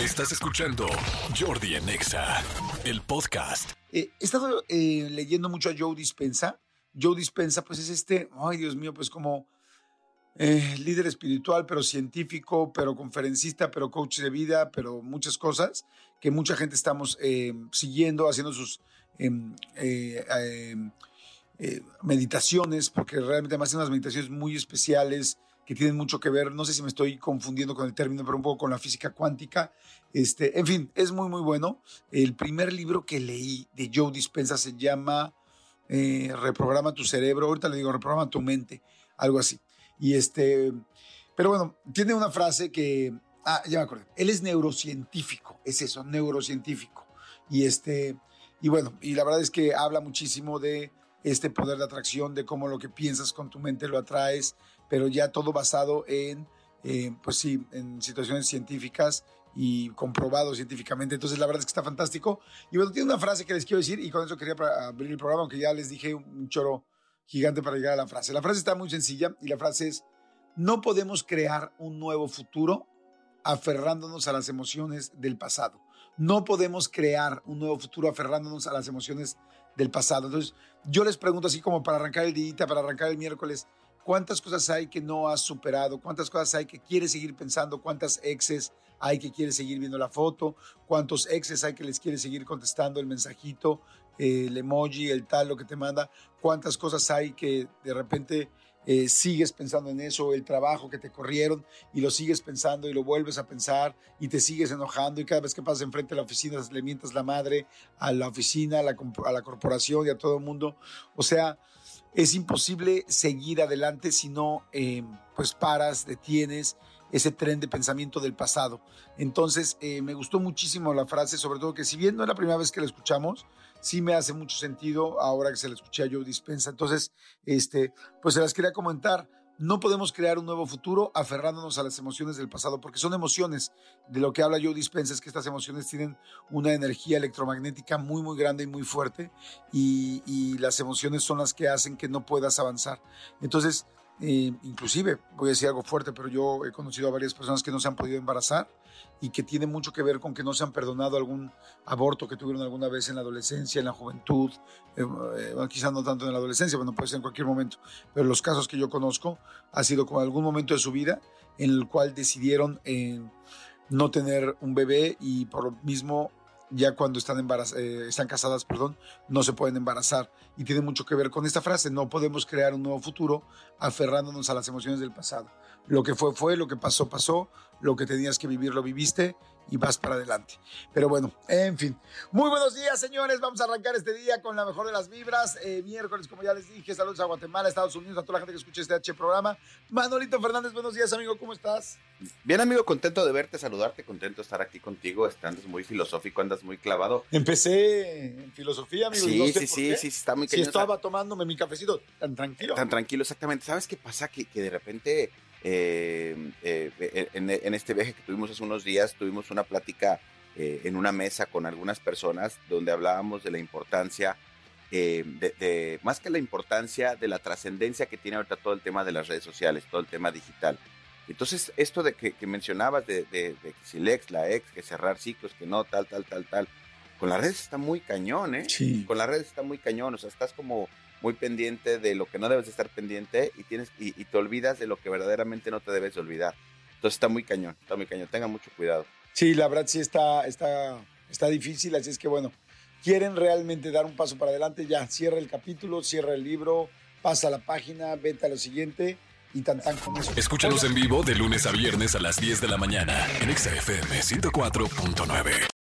Estás escuchando Jordi Anexa, el podcast. Eh, he estado eh, leyendo mucho a Joe Dispensa. Joe Dispensa, pues es este, ay Dios mío, pues como eh, líder espiritual, pero científico, pero conferencista, pero coach de vida, pero muchas cosas que mucha gente estamos siguiendo, haciendo sus meditaciones, porque realmente me hacen unas meditaciones muy especiales que tienen mucho que ver, no sé si me estoy confundiendo con el término, pero un poco con la física cuántica. Este, en fin, es muy, muy bueno. El primer libro que leí de Joe Dispensa se llama eh, Reprograma tu cerebro, ahorita le digo Reprograma tu mente, algo así. Y este, pero bueno, tiene una frase que, ah, ya me acordé, él es neurocientífico, es eso, neurocientífico. Y este, y bueno, y la verdad es que habla muchísimo de este poder de atracción, de cómo lo que piensas con tu mente lo atraes, pero ya todo basado en, eh, pues sí, en situaciones científicas y comprobado científicamente. Entonces, la verdad es que está fantástico. Y bueno, tiene una frase que les quiero decir y con eso quería abrir el programa, aunque ya les dije un choro gigante para llegar a la frase. La frase está muy sencilla y la frase es, no podemos crear un nuevo futuro aferrándonos a las emociones del pasado. No podemos crear un nuevo futuro aferrándonos a las emociones del pasado. Entonces, yo les pregunto así como para arrancar el día, para arrancar el miércoles, ¿Cuántas cosas hay que no has superado? ¿Cuántas cosas hay que quieres seguir pensando? ¿Cuántas exes hay que quieres seguir viendo la foto? ¿Cuántos exes hay que les quieres seguir contestando el mensajito, el emoji, el tal, lo que te manda? ¿Cuántas cosas hay que de repente eh, sigues pensando en eso, el trabajo que te corrieron y lo sigues pensando y lo vuelves a pensar y te sigues enojando y cada vez que pasas enfrente de la oficina le mientas la madre a la oficina, a la corporación y a todo el mundo? O sea, es imposible seguir adelante si no eh, pues paras, detienes ese tren de pensamiento del pasado. Entonces, eh, me gustó muchísimo la frase, sobre todo que si bien no es la primera vez que la escuchamos, sí me hace mucho sentido ahora que se la escuché a Dispensa. Entonces, este, pues se las quería comentar. No podemos crear un nuevo futuro aferrándonos a las emociones del pasado, porque son emociones. De lo que habla Joe Dispensa es que estas emociones tienen una energía electromagnética muy, muy grande y muy fuerte, y, y las emociones son las que hacen que no puedas avanzar. Entonces, eh, inclusive, voy a decir algo fuerte, pero yo he conocido a varias personas que no se han podido embarazar y que tiene mucho que ver con que no se han perdonado algún aborto que tuvieron alguna vez en la adolescencia, en la juventud, eh, eh, quizás no tanto en la adolescencia, bueno, puede ser en cualquier momento, pero los casos que yo conozco ha sido como algún momento de su vida en el cual decidieron no tener un bebé y por lo mismo ya cuando están, eh, están casadas, perdón, no se pueden embarazar. Y tiene mucho que ver con esta frase, no podemos crear un nuevo futuro aferrándonos a las emociones del pasado. Lo que fue, fue, lo que pasó, pasó, lo que tenías que vivir, lo viviste y vas para adelante. Pero bueno, en fin. Muy buenos días, señores. Vamos a arrancar este día con la mejor de las vibras. Eh, miércoles, como ya les dije, saludos a Guatemala, Estados Unidos, a toda la gente que escucha este H programa. Manolito Fernández, buenos días, amigo. ¿Cómo estás? Bien, amigo, contento de verte, saludarte, contento de estar aquí contigo. Andas muy filosófico, andas muy clavado. Empecé en filosofía, amigo. Sí, sí, sí, sí, está muy Sí, estaba tomándome mi cafecito tan tranquilo. Tan tranquilo, exactamente. ¿Sabes qué pasa? Que, que de repente eh, eh, en, este viaje que tuvimos hace unos días, tuvimos una plática eh, en una mesa con algunas personas donde hablábamos de la importancia, de, más que la importancia de la trascendencia que tiene ahorita todo el tema de las redes sociales, todo el tema digital. Entonces, esto de que, mencionabas de, que si el ex, la ex, que cerrar ciclos, que no, tal, tal, tal, tal, con las redes está muy cañón, ¿eh? Sí. Con las redes está muy cañón, o sea, estás como muy pendiente de lo que no debes estar pendiente y, tienes, y, te olvidas de lo que verdaderamente no te debes olvidar. Entonces está muy cañón, está muy cañón. Tengan mucho cuidado. Sí, la verdad sí está, está, está difícil, así es que bueno, quieren realmente dar un paso para adelante, ya, cierra el capítulo, cierra el libro, pasa la página, vete a lo siguiente y tan tan con eso. Escúchanos en vivo de lunes a viernes a las 10 de la mañana en XFM 104.9.